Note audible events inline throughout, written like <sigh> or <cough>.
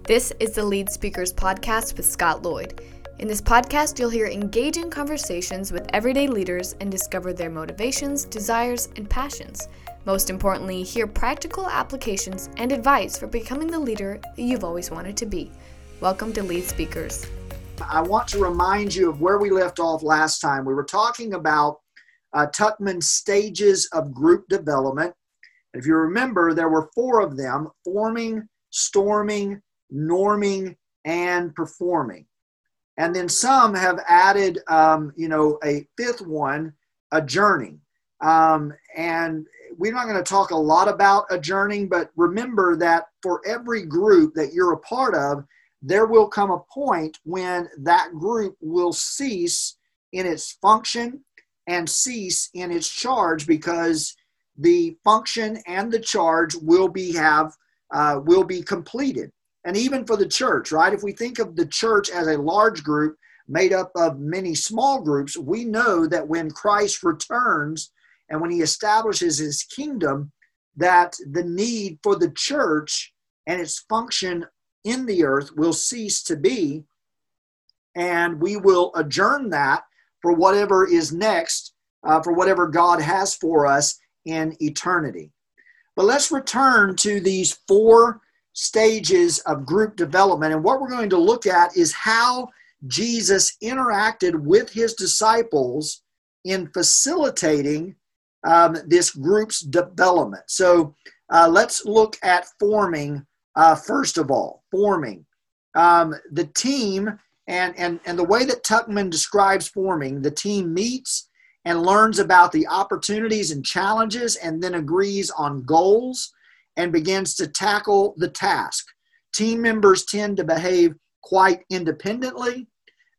This is the Lead Speakers Podcast with Scott Lloyd. In this podcast, you'll hear engaging conversations with everyday leaders and discover their motivations, desires, and passions. Most importantly, hear practical applications and advice for becoming the leader that you've always wanted to be. Welcome to Lead Speakers. I want to remind you of where we left off last time. We were talking about uh, Tuckman's stages of group development. If you remember, there were four of them forming, storming, norming, and performing. And then some have added, um, you know, a fifth one, adjourning. Um, and we're not going to talk a lot about adjourning, but remember that for every group that you're a part of, there will come a point when that group will cease in its function and cease in its charge because the function and the charge will be have uh, will be completed and even for the church right if we think of the church as a large group made up of many small groups we know that when christ returns and when he establishes his kingdom that the need for the church and its function in the earth will cease to be and we will adjourn that for whatever is next uh, for whatever god has for us in eternity. But let's return to these four stages of group development. And what we're going to look at is how Jesus interacted with his disciples in facilitating um, this group's development. So uh, let's look at forming uh, first of all. Forming. Um, the team, and, and, and the way that Tuckman describes forming, the team meets and learns about the opportunities and challenges and then agrees on goals and begins to tackle the task. Team members tend to behave quite independently.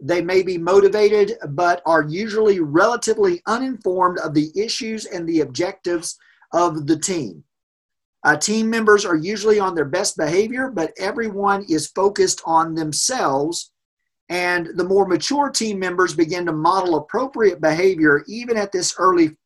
They may be motivated, but are usually relatively uninformed of the issues and the objectives of the team. Uh, team members are usually on their best behavior, but everyone is focused on themselves and the more mature team members begin to model appropriate behavior even at this early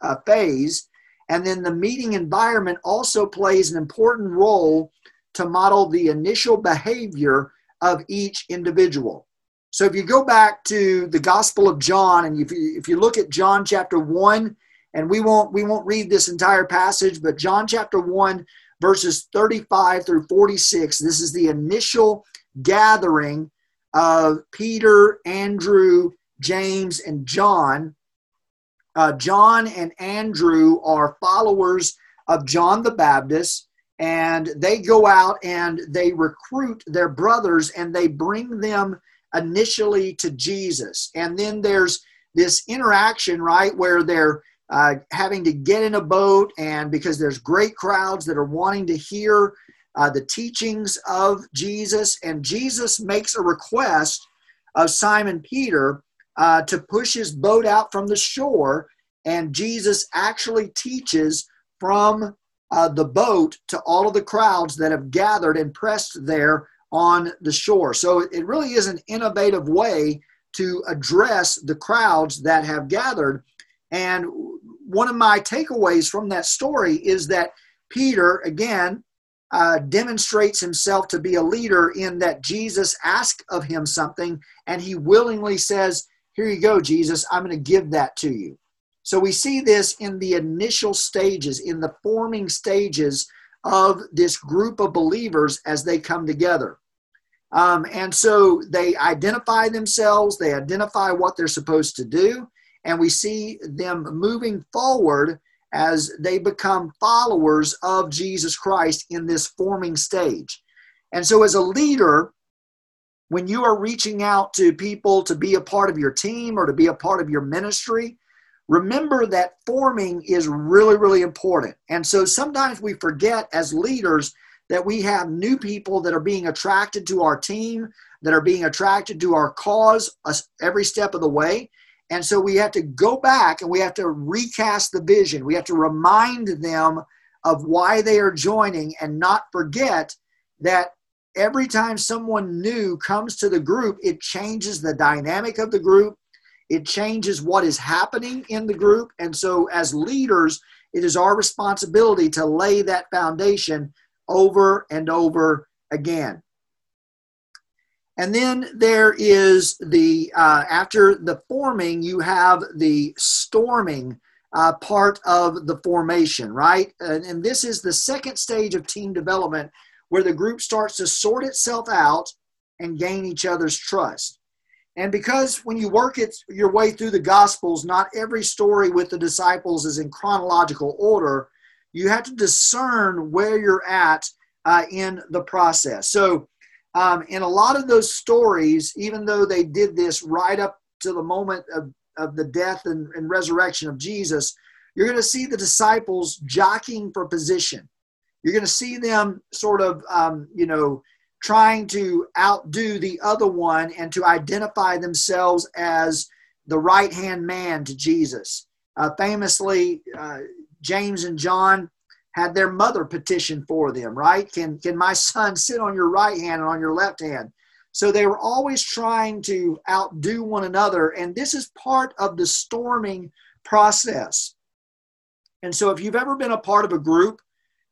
uh, phase. And then the meeting environment also plays an important role to model the initial behavior of each individual. So if you go back to the Gospel of John, and if you, if you look at John chapter 1, and we won't we won't read this entire passage, but John chapter 1, verses 35 through 46, this is the initial gathering of Peter, Andrew, James, and John. Uh, John and Andrew are followers of John the Baptist, and they go out and they recruit their brothers and they bring them initially to Jesus. And then there's this interaction, right, where they're uh, having to get in a boat, and because there's great crowds that are wanting to hear uh, the teachings of Jesus, and Jesus makes a request of Simon Peter uh, to push his boat out from the shore, and Jesus actually teaches from uh, the boat to all of the crowds that have gathered and pressed there on the shore. So it really is an innovative way to address the crowds that have gathered. And one of my takeaways from that story is that Peter, again, uh, demonstrates himself to be a leader in that Jesus asks of him something and he willingly says, Here you go, Jesus, I'm going to give that to you. So we see this in the initial stages, in the forming stages of this group of believers as they come together. Um, and so they identify themselves, they identify what they're supposed to do, and we see them moving forward as they become followers of Jesus Christ in this forming stage. And so, as a leader, when you are reaching out to people to be a part of your team or to be a part of your ministry, remember that forming is really, really important. And so sometimes we forget as leaders that we have new people that are being attracted to our team, that are being attracted to our cause every step of the way. And so we have to go back and we have to recast the vision. We have to remind them of why they are joining and not forget that every time someone new comes to the group, it changes the dynamic of the group. It changes what is happening in the group. And so, as leaders, it is our responsibility to lay that foundation over and over again. And then there is the, uh, after the forming, you have the storming uh, part of the formation, right? And, and this is the second stage of team development where the group starts to sort itself out and gain each other's trust. And because when you work it your way through the Gospels, not every story with the disciples is in chronological order. You have to discern where you're at uh, in the process. So, um, in a lot of those stories, even though they did this right up to the moment of, of the death and, and resurrection of Jesus, you're going to see the disciples jockeying for position. You're going to see them sort of, um, you know, trying to outdo the other one and to identify themselves as the right hand man to Jesus. Uh, famously, uh, James and John had their mother petition for them, right? Can, can my son sit on your right hand and on your left hand? So they were always trying to outdo one another. And this is part of the storming process. And so if you've ever been a part of a group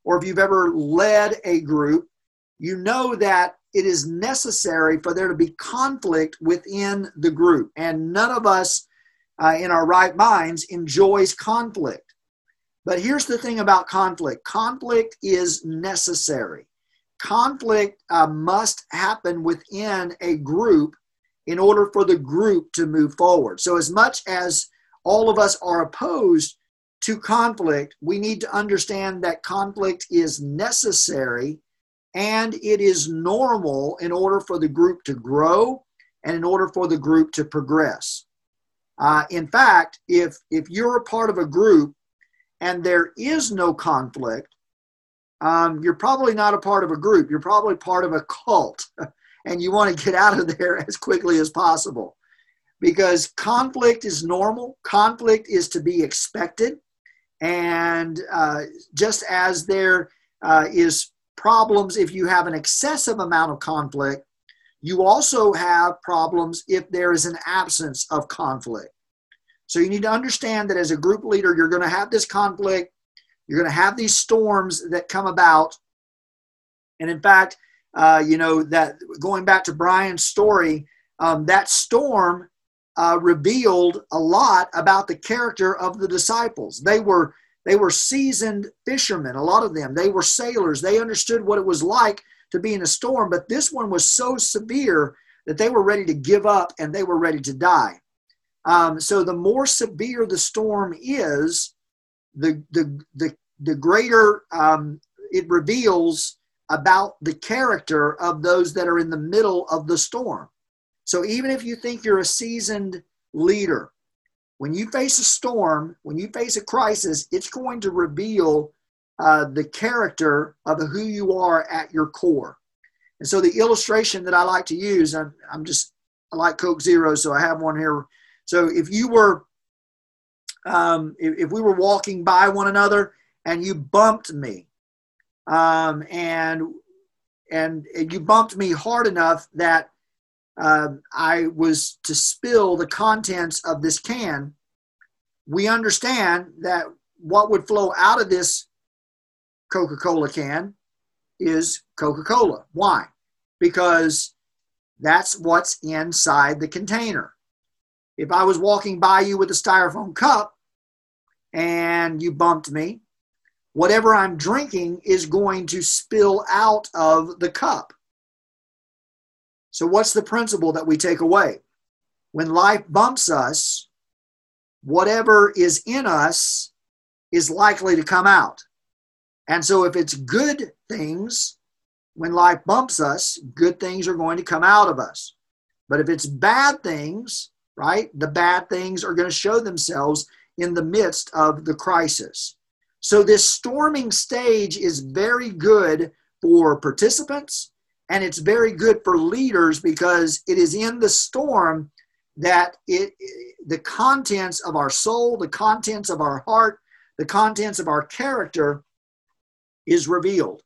or if you've ever led a group, you know that it is necessary for there to be conflict within the group. And none of us uh, in our right minds enjoys conflict. But here's the thing about conflict conflict is necessary. Conflict uh, must happen within a group in order for the group to move forward. So, as much as all of us are opposed to conflict, we need to understand that conflict is necessary and it is normal in order for the group to grow and in order for the group to progress. Uh, in fact, if if you're a part of a group and there is no conflict, um, you're probably not a part of a group. You're probably part of a cult, <laughs> and you want to get out of there <laughs> as quickly as possible because conflict is normal. Conflict is to be expected. And uh, just as there uh, is problems if you have an excessive amount of conflict, you also have problems if there is an absence of conflict. So you need to understand that as a group leader, you're going to have this conflict, you're going to have these storms that come about. And in fact, uh, you know, that going back to Brian's story, um, that storm uh, revealed a lot about the character of the disciples. They were they were seasoned fishermen, a lot of them. They were sailors. They understood what it was like to be in a storm, but this one was so severe that they were ready to give up and they were ready to die. Um, so the more severe the storm is, the the the, the greater um, it reveals about the character of those that are in the middle of the storm. So even if you think you're a seasoned leader, when you face a storm, when you face a crisis, it's going to reveal uh, the character of who you are at your core. And so the illustration that I like to use, I'm, I'm just, I like Coke Zero, so I have one here. So if you were, um, if, if, we were walking by one another and you bumped me, um, and and you bumped me hard enough that uh, I was to spill the contents of this can, we understand that what would flow out of this Coca Cola can is Coca Cola. Why? Because that's what's inside the container. If I was walking by you with a styrofoam cup and you bumped me, whatever I'm drinking is going to spill out of the cup. So, what's the principle that we take away? When life bumps us, whatever is in us is likely to come out. And so, if it's good things, when life bumps us, good things are going to come out of us. But if it's bad things, right, the bad things are going to show themselves in the midst of the crisis. So, this storming stage is very good for participants and it's very good for leaders because it is in the storm that it the contents of our soul the contents of our heart the contents of our character is revealed.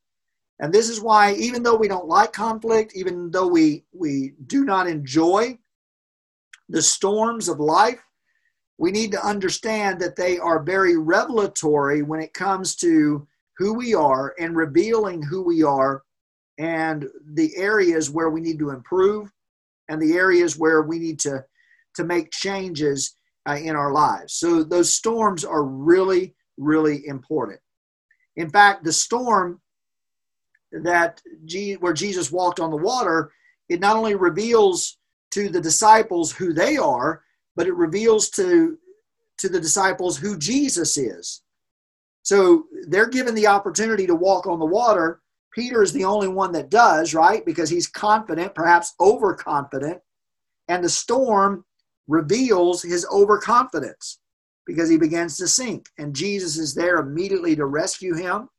And this is why even though we don't like conflict even though we we do not enjoy the storms of life we need to understand that they are very revelatory when it comes to who we are and revealing who we are and the areas where we need to improve and the areas where we need to, to make changes uh, in our lives. So those storms are really, really important. In fact, the storm that G- where Jesus walked on the water, it not only reveals to the disciples who they are, but it reveals to to the disciples who Jesus is. So they're given the opportunity to walk on the water. Peter is the only one that does, right? Because he's confident, perhaps overconfident. And the storm reveals his overconfidence because he begins to sink. And Jesus is there immediately to rescue him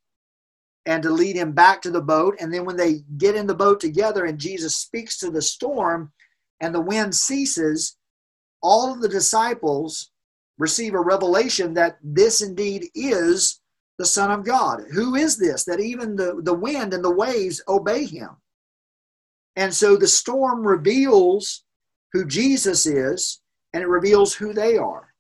and to lead him back to the boat. And then when they get in the boat together and Jesus speaks to the storm and the wind ceases, all of the disciples receive a revelation that this indeed is the Son of God. Who is this? That even the, the wind and the waves obey him. And so the storm reveals who Jesus is and it reveals who they are.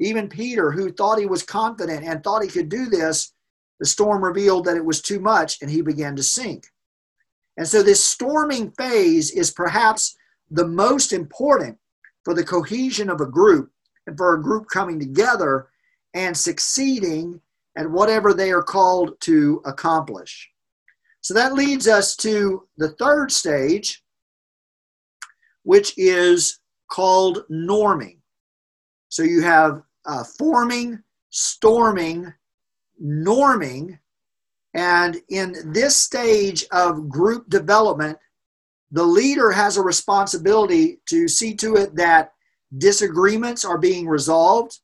Even Peter, who thought he was confident and thought he could do this, the storm revealed that it was too much and he began to sink. And so, this storming phase is perhaps the most important for the cohesion of a group and for a group coming together and succeeding at whatever they are called to accomplish. So, that leads us to the third stage, which is called norming. So, you have uh, forming, storming, norming. And in this stage of group development, the leader has a responsibility to see to it that disagreements are being resolved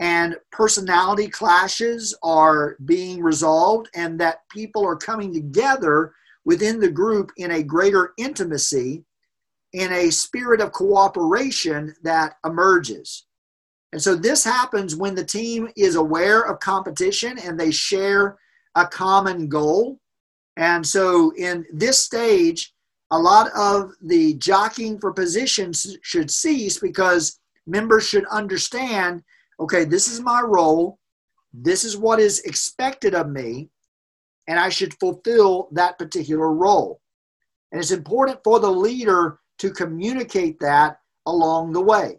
and personality clashes are being resolved and that people are coming together within the group in a greater intimacy in a spirit of cooperation that emerges and so this happens when the team is aware of competition and they share a common goal. And so in this stage, a lot of the jockeying for positions should cease because members should understand okay, this is my role, this is what is expected of me, and I should fulfill that particular role. And it's important for the leader to communicate that along the way.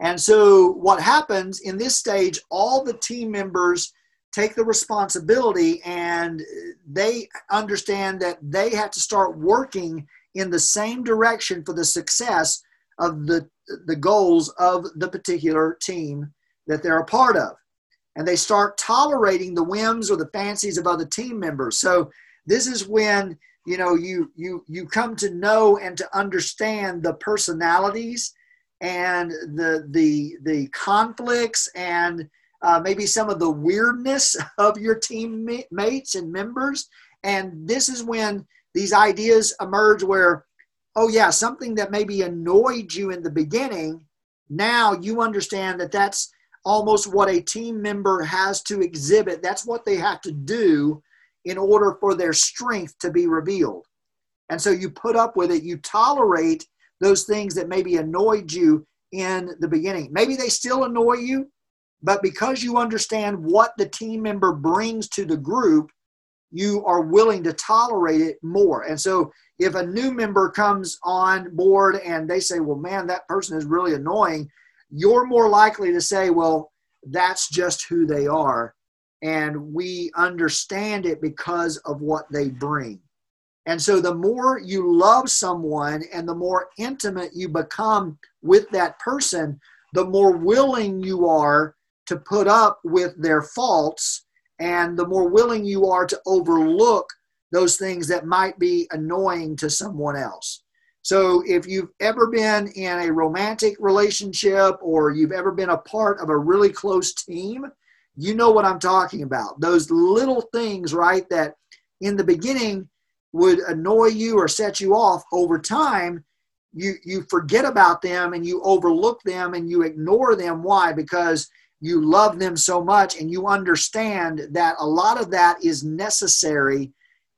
And so, what happens in this stage, all the team members take the responsibility and they understand that they have to start working in the same direction for the success of the, the goals of the particular team that they're a part of. And they start tolerating the whims or the fancies of other team members. So, this is when you know you you you come to know and to understand the personalities and the the the conflicts and uh, maybe some of the weirdness <laughs> of your teammates and members and this is when these ideas emerge where oh yeah something that maybe annoyed you in the beginning now you understand that that's almost what a team member has to exhibit. That's what they have to do in order for their strength to be revealed. And so you put up with it. You tolerate those things that maybe annoyed you in the beginning. Maybe they still annoy you, but because you understand what the team member brings to the group, you are willing to tolerate it more. And so if a new member comes on board and they say, well, man, that person is really annoying, you're more likely to say, well, that's just who they are. And we understand it because of what they bring. And so the more you love someone and the more intimate you become with that person, the more willing you are to put up with their faults and the more willing you are to overlook those things that might be annoying to someone else. So if you've ever been in a romantic relationship or you've ever been a part of a really close team, you know what I'm talking about. Those little things, right, that in the beginning would annoy you or set you off over time you you forget about them and you overlook them and you ignore them why because you love them so much and you understand that a lot of that is necessary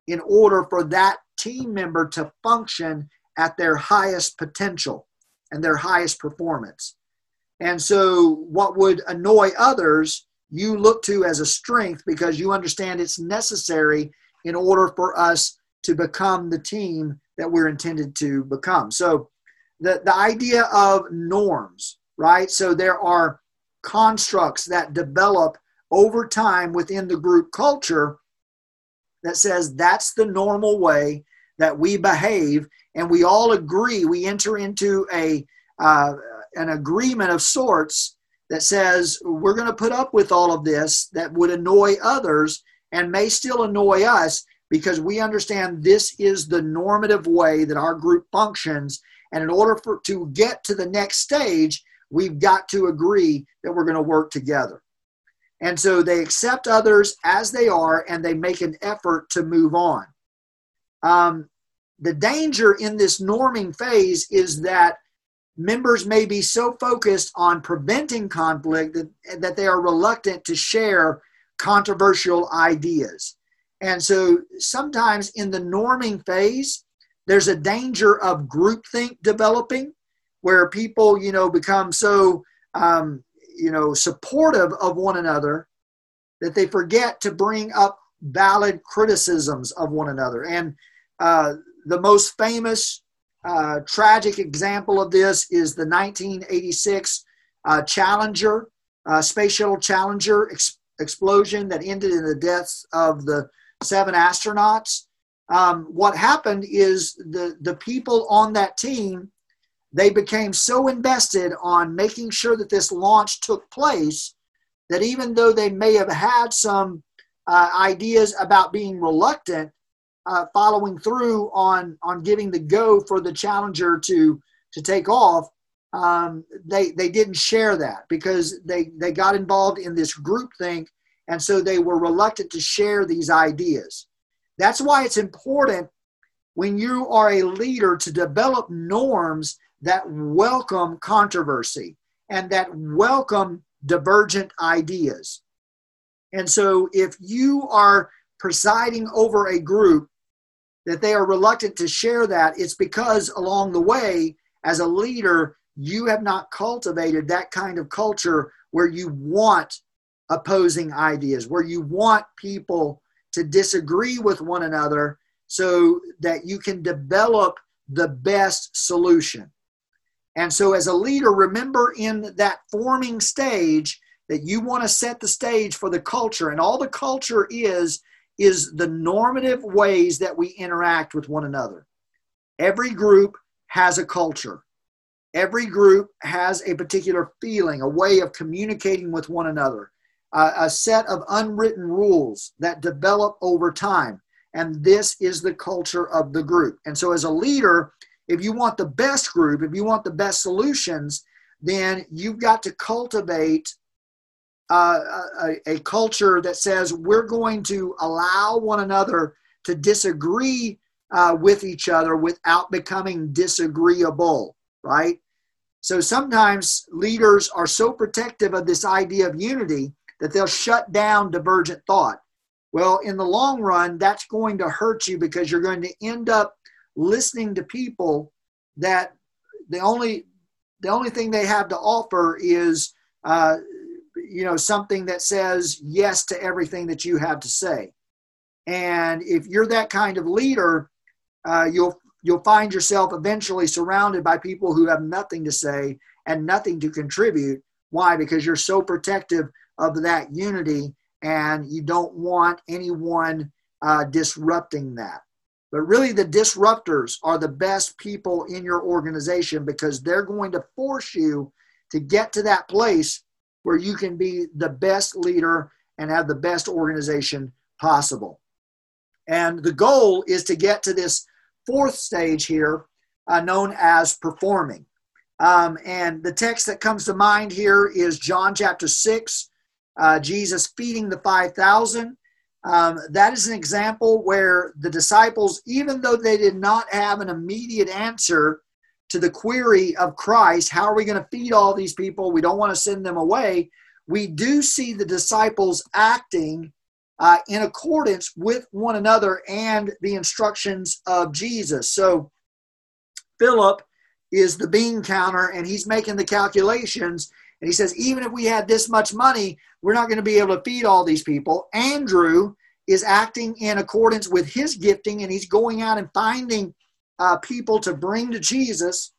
in order for that team member to function at their highest potential and their highest performance and so what would annoy others you look to as a strength because you understand it's necessary in order for us to become the team that we're intended to become. So, the, the idea of norms, right? So, there are constructs that develop over time within the group culture that says that's the normal way that we behave, and we all agree. We enter into a uh, an agreement of sorts that says we're going to put up with all of this that would annoy others and may still annoy us because we understand this is the normative way that our group functions. And in order for to get to the next stage, we've got to agree that we're going to work together. And so they accept others as they are and they make an effort to move on. Um, the danger in this norming phase is that members may be so focused on preventing conflict that, that they are reluctant to share controversial ideas. And so sometimes in the norming phase, there's a danger of groupthink developing where people, you know, become so, um, you know, supportive of one another that they forget to bring up valid criticisms of one another. And uh, the most famous uh, tragic example of this is the 1986 uh, Challenger, uh, Space Shuttle Challenger ex- explosion that ended in the deaths of the seven astronauts. Um, what happened is the, the people on that team they became so invested on making sure that this launch took place that even though they may have had some uh, ideas about being reluctant, uh, following through on on giving the go for the challenger to to take off, um, they they didn't share that because they they got involved in this groupthink, and so they were reluctant to share these ideas. That's why it's important when you are a leader to develop norms that welcome controversy and that welcome divergent ideas. And so if you are presiding over a group that they are reluctant to share that, it's because along the way, as a leader, you have not cultivated that kind of culture where you want opposing ideas, where you want people to disagree with one another so that you can develop the best solution. And so, as a leader, remember in that forming stage that you want to set the stage for the culture, and all the culture is is the normative ways that we interact with one another. Every group has a culture. Every group has a particular feeling, a way of communicating with one another, uh, a set of unwritten rules that develop over time. And this is the culture of the group. And so, as a leader, if you want the best group, if you want the best solutions, then you've got to cultivate uh, a, a, culture that says we're going to allow one another to disagree uh, with each other without becoming disagreeable, right? So sometimes leaders are so protective of this idea of unity that they'll shut down divergent thought. Well, in the long run, that's going to hurt you because you're going to end up listening to people that the only the only thing they have to offer is uh, you know something that says yes to everything that you have to say. And if you're that kind of leader uh, you'll you'll find yourself eventually surrounded by people who have nothing to say and nothing to contribute. Why? Because you're so protective of that unity and you don't want anyone uh, disrupting that but really the disruptors are the best people in your organization because they're going to force you to get to that place where you can be the best leader and have the best organization possible. And the goal is to get to this fourth stage here, uh, known as performing. Um, and the text that comes to mind here is John chapter 6, uh, Jesus feeding the 5,000. Um, that is an example where the disciples, even though they did not have an immediate answer to the query of Christ, how are we going to feed all these people? We don't want to send them away. We do see the disciples acting uh, in accordance with one another and the instructions of Jesus. So, Philip is the bean counter and he's making the calculations. And he says, even if we had this much money, we're not going to be able to feed all these people. Andrew is acting in accordance with his gifting and he's going out and finding uh, people to bring to Jesus,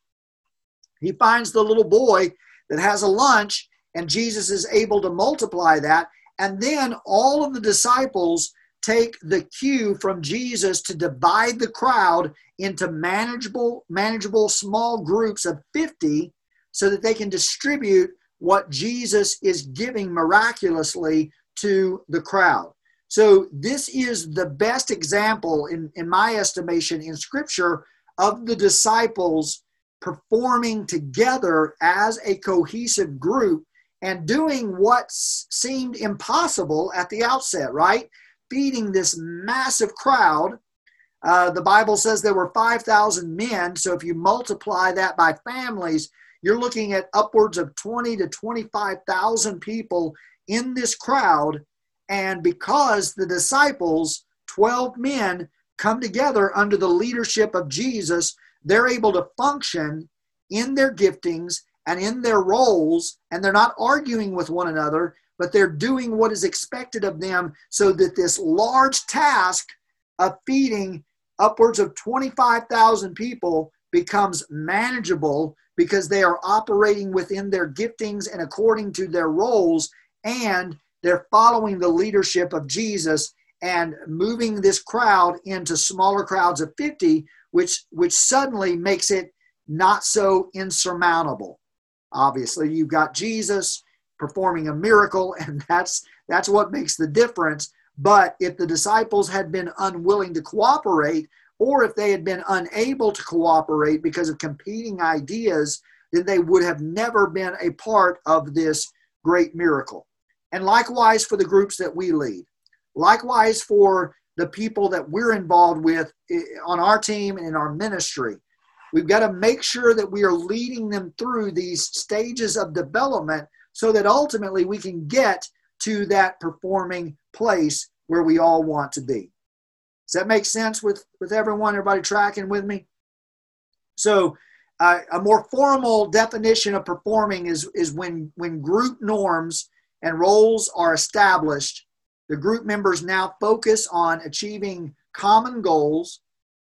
he finds the little boy that has a lunch, and Jesus is able to multiply that. And then all of the disciples take the cue from Jesus to divide the crowd into manageable, manageable small groups of 50 so that they can distribute what Jesus is giving miraculously to the crowd. So, this is the best example, in, in my estimation, in Scripture of the disciples performing together as a cohesive group and doing what seemed impossible at the outset, right? Feeding this massive crowd. Uh, the Bible says there were 5,000 men. So if you multiply that by families, you're looking at upwards of 20 to 25,000 people in this crowd. And because the disciples, 12 men, come together under the leadership of Jesus, they're able to function in their giftings and in their roles, and they're not arguing with one another, but they're doing what is expected of them so that this large task of feeding upwards of 25,000 people becomes manageable because they are operating within their giftings and according to their roles, and they're following the leadership of Jesus and moving this crowd into smaller crowds of 50 which which suddenly makes it not so insurmountable. Obviously you've got jesus performing a miracle and that's that's what makes the difference. But if the disciples had been unwilling to cooperate or if they had been unable to cooperate because of competing ideas then they would have never been a part of this great miracle. And likewise for the groups that we lead. Likewise, for the people that we're involved with on our team and in our ministry, we've got to make sure that we are leading them through these stages of development so that ultimately we can get to that performing place where we all want to be. Does that make sense with, with everyone? Everybody tracking with me? So, uh, a more formal definition of performing is, is when, when group norms and roles are established the group members now focus on achieving common goals,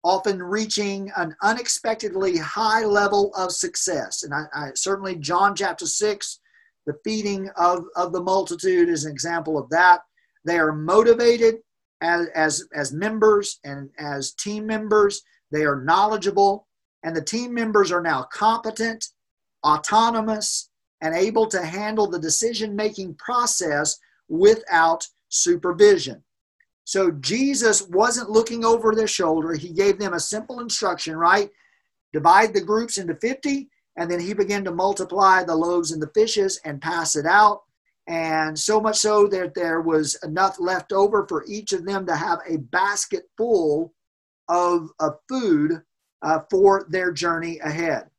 often reaching an unexpectedly high level of success. And I, I, certainly, John chapter 6, the feeding of, of the multitude is an example of that. They are motivated as, as, as members and as team members, they are knowledgeable, and the team members are now competent, autonomous, and able to handle the decision making process without supervision. So Jesus wasn't looking over their shoulder. He gave them a simple instruction, right? Divide the groups into 50, and then he began to multiply the loaves and the fishes and pass it out. And so much so that there was enough left over for each of them to have a basket full of, of food uh, for their journey ahead.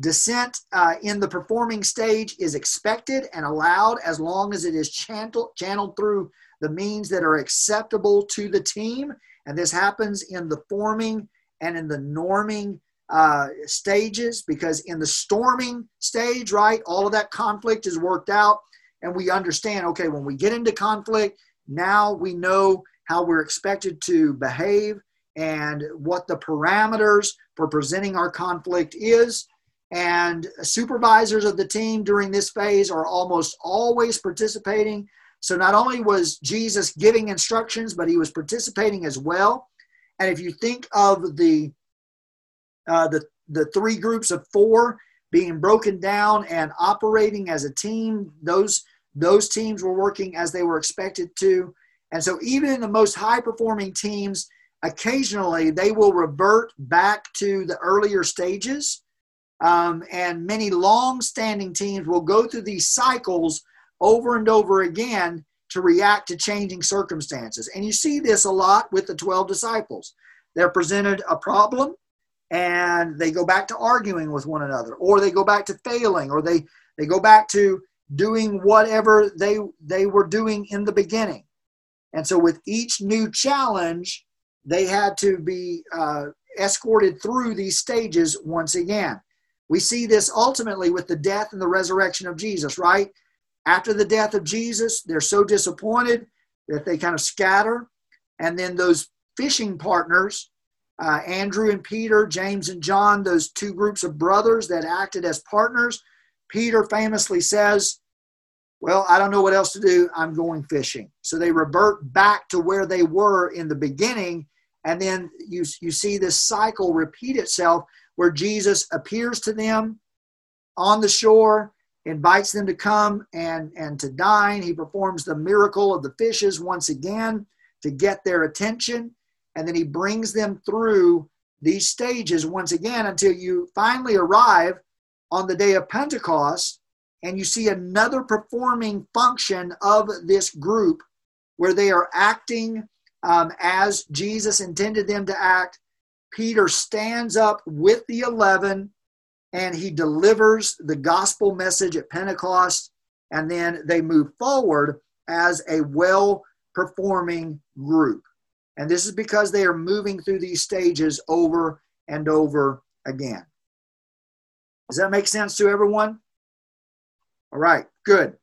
Dissent uh, in the performing stage is expected and allowed as long as it is channeled, channeled through the means that are acceptable to the team. And this happens in the forming and in the norming uh, stages because in the storming stage, right, all of that conflict is worked out. And we understand, okay, when we get into conflict, now we know how we're expected to behave and what the parameters for presenting our conflict is. And supervisors of the team during this phase are almost always participating. So not only was Jesus giving instructions, but he was participating as well. And if you think of the uh, the the three groups of four being broken down and operating as a team, those those teams were working as they were expected to. And so even in the most high performing teams, occasionally they will revert back to the earlier stages um, and many long standing teams will go through these cycles over and over again to react to changing circumstances. And you see this a lot with the 12 disciples. They're presented a problem and they go back to arguing with one another, or they go back to failing, or they, they go back to doing whatever they, they were doing in the beginning. And so, with each new challenge, they had to be uh, escorted through these stages once again. We see this ultimately with the death and the resurrection of Jesus, right? After the death of Jesus, they're so disappointed that they kind of scatter. And then those fishing partners uh, Andrew and Peter, James and John, those two groups of brothers that acted as partners. Peter famously says, Well, I don't know what else to do. I'm going fishing. So they revert back to where they were in the beginning. And then you, you see this cycle repeat itself where Jesus appears to them on the shore, invites them to come and, and to dine. He performs the miracle of the fishes once again to get their attention. And then he brings them through these stages once again until you finally arrive on the day of Pentecost and you see another performing function of this group where they are acting um, as Jesus intended them to act. Peter stands up with the 11 and he delivers the gospel message at Pentecost, and then they move forward as a well performing group. And this is because they are moving through these stages over and over again. Does that make sense to everyone? All right, good.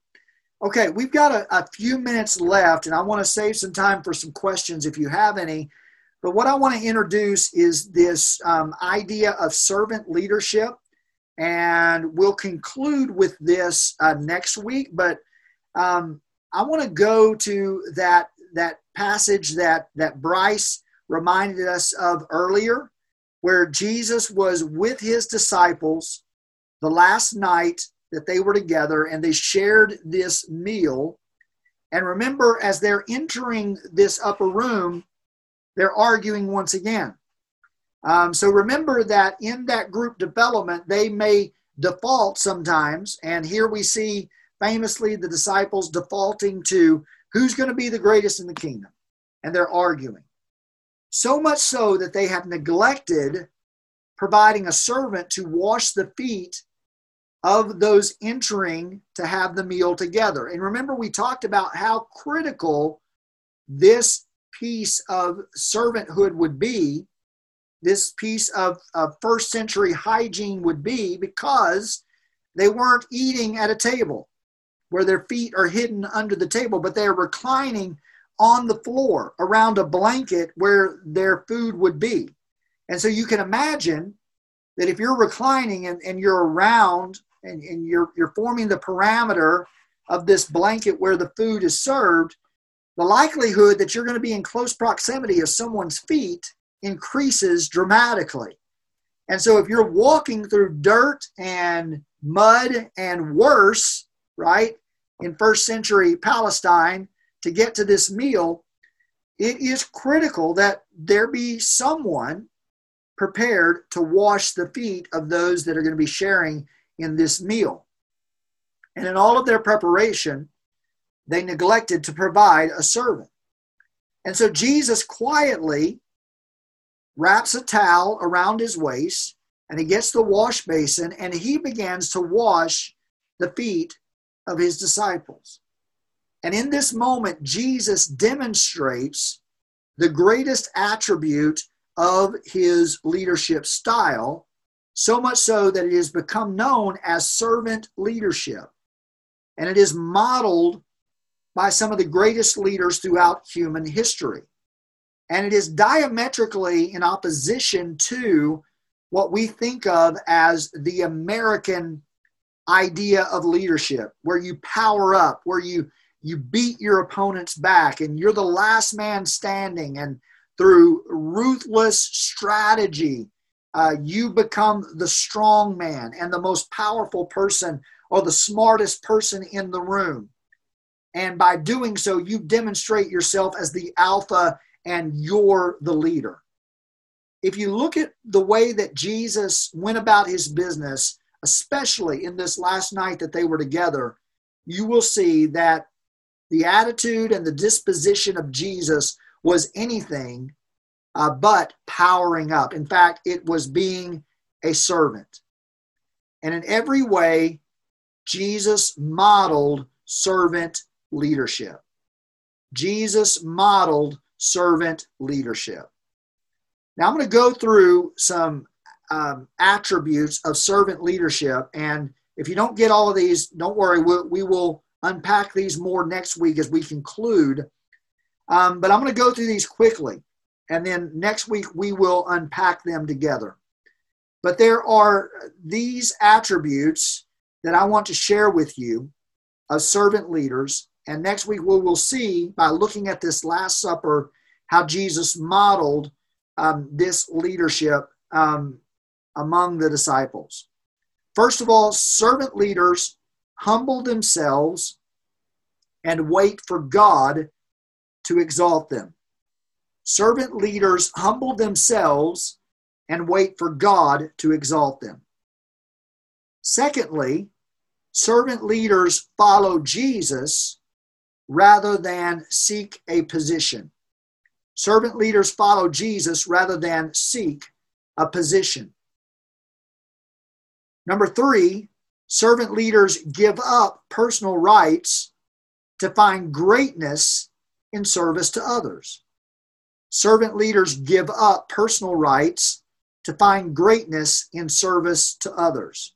Okay, we've got a, a few minutes left, and I want to save some time for some questions if you have any. But what I want to introduce is this um, idea of servant leadership. And we'll conclude with this uh, next week. But um, I want to go to that, that passage that, that Bryce reminded us of earlier, where Jesus was with his disciples the last night that they were together and they shared this meal. And remember, as they're entering this upper room, they're arguing once again. Um, so remember that in that group development, they may default sometimes. And here we see famously the disciples defaulting to who's going to be the greatest in the kingdom. And they're arguing. So much so that they have neglected providing a servant to wash the feet of those entering to have the meal together. And remember, we talked about how critical this piece of servanthood would be this piece of, of first century hygiene would be because they weren't eating at a table where their feet are hidden under the table, but they are reclining on the floor around a blanket where their food would be. And so you can imagine that if you're reclining and, and you're around and, and you're, you're forming the parameter of this blanket where the food is served, the likelihood that you're going to be in close proximity of someone's feet increases dramatically. And so if you're walking through dirt and mud and worse, right, in first century Palestine to get to this meal, it is critical that there be someone prepared to wash the feet of those that are going to be sharing in this meal. And in all of their preparation, they neglected to provide a servant. And so Jesus quietly wraps a towel around his waist, and he gets the wash basin and he begins to wash the feet of his disciples. And in this moment, Jesus demonstrates the greatest attribute of his leadership style, so much so that it has become known as servant leadership. And it is modeled by some of the greatest leaders throughout human history. And it is diametrically in opposition to what we think of as the American idea of leadership, where you power up, where you you beat your opponents back and you're the last man standing and through ruthless strategy uh, you become the strong man and the most powerful person or the smartest person in the room and by doing so you demonstrate yourself as the alpha and you're the leader. If you look at the way that Jesus went about his business, especially in this last night that they were together, you will see that the attitude and the disposition of Jesus was anything uh, but powering up. In fact, it was being a servant. And in every way, Jesus modeled servant leadership. Jesus modeled servant leadership. Now, I'm going to go through some um, attributes of servant leadership. And if you don't get all of these, don't worry, we'll, we will unpack these more next week as we conclude. Um, but I'm going to go through these quickly. And then next week we will unpack them together. But there are these attributes that I want to share with you of servant leaders. And next week we will see by looking at this Last Supper how Jesus modeled um, this leadership um, among the disciples. First of all, servant leaders humble themselves and wait for God to exalt them. Servant leaders humble themselves and wait for God to exalt them. Secondly, servant leaders follow Jesus rather than seek a position. Servant leaders follow Jesus rather than seek a position. Number three, servant leaders give up personal rights to find greatness in service to others. Servant leaders give up personal rights to find greatness in service to others.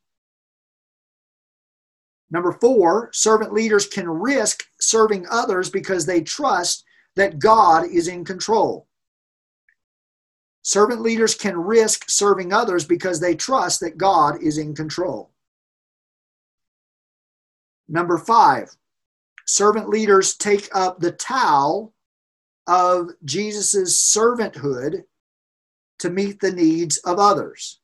Number four, servant leaders can risk serving others because they trust that God is in control. Servant leaders can risk serving others because they trust that God is in control. Number five, servant leaders take up the towel of Jesus' servanthood to meet the needs of others.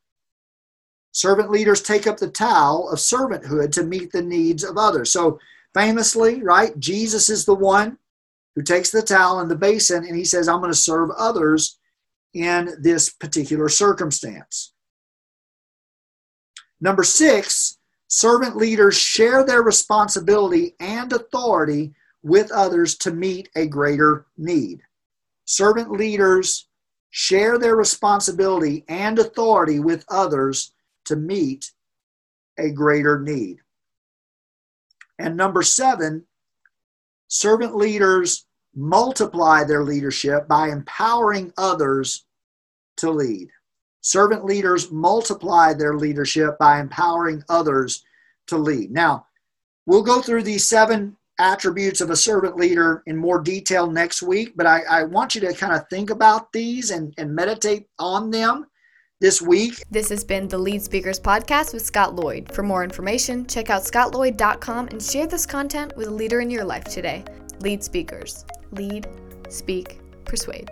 Servant leaders take up the towel of servanthood to meet the needs of others. So, famously, right, Jesus is the one who takes the towel and the basin and he says, I'm going to serve others in this particular circumstance. Number six, servant leaders share their responsibility and authority with others to meet a greater need. Servant leaders share their responsibility and authority with others to meet a greater need. And number seven, servant leaders multiply their leadership by empowering others to lead. Servant leaders multiply their leadership by empowering others to lead. Now, we'll go through these seven attributes of a servant leader in more detail next week, but I, I want you to kind of think about these and, and meditate on them this week. This has been the Lead Speakers Podcast with Scott Lloyd. For more information, check out scottlloyd.com and share this content with a leader in your life today. Lead Speakers. Lead, speak, persuade.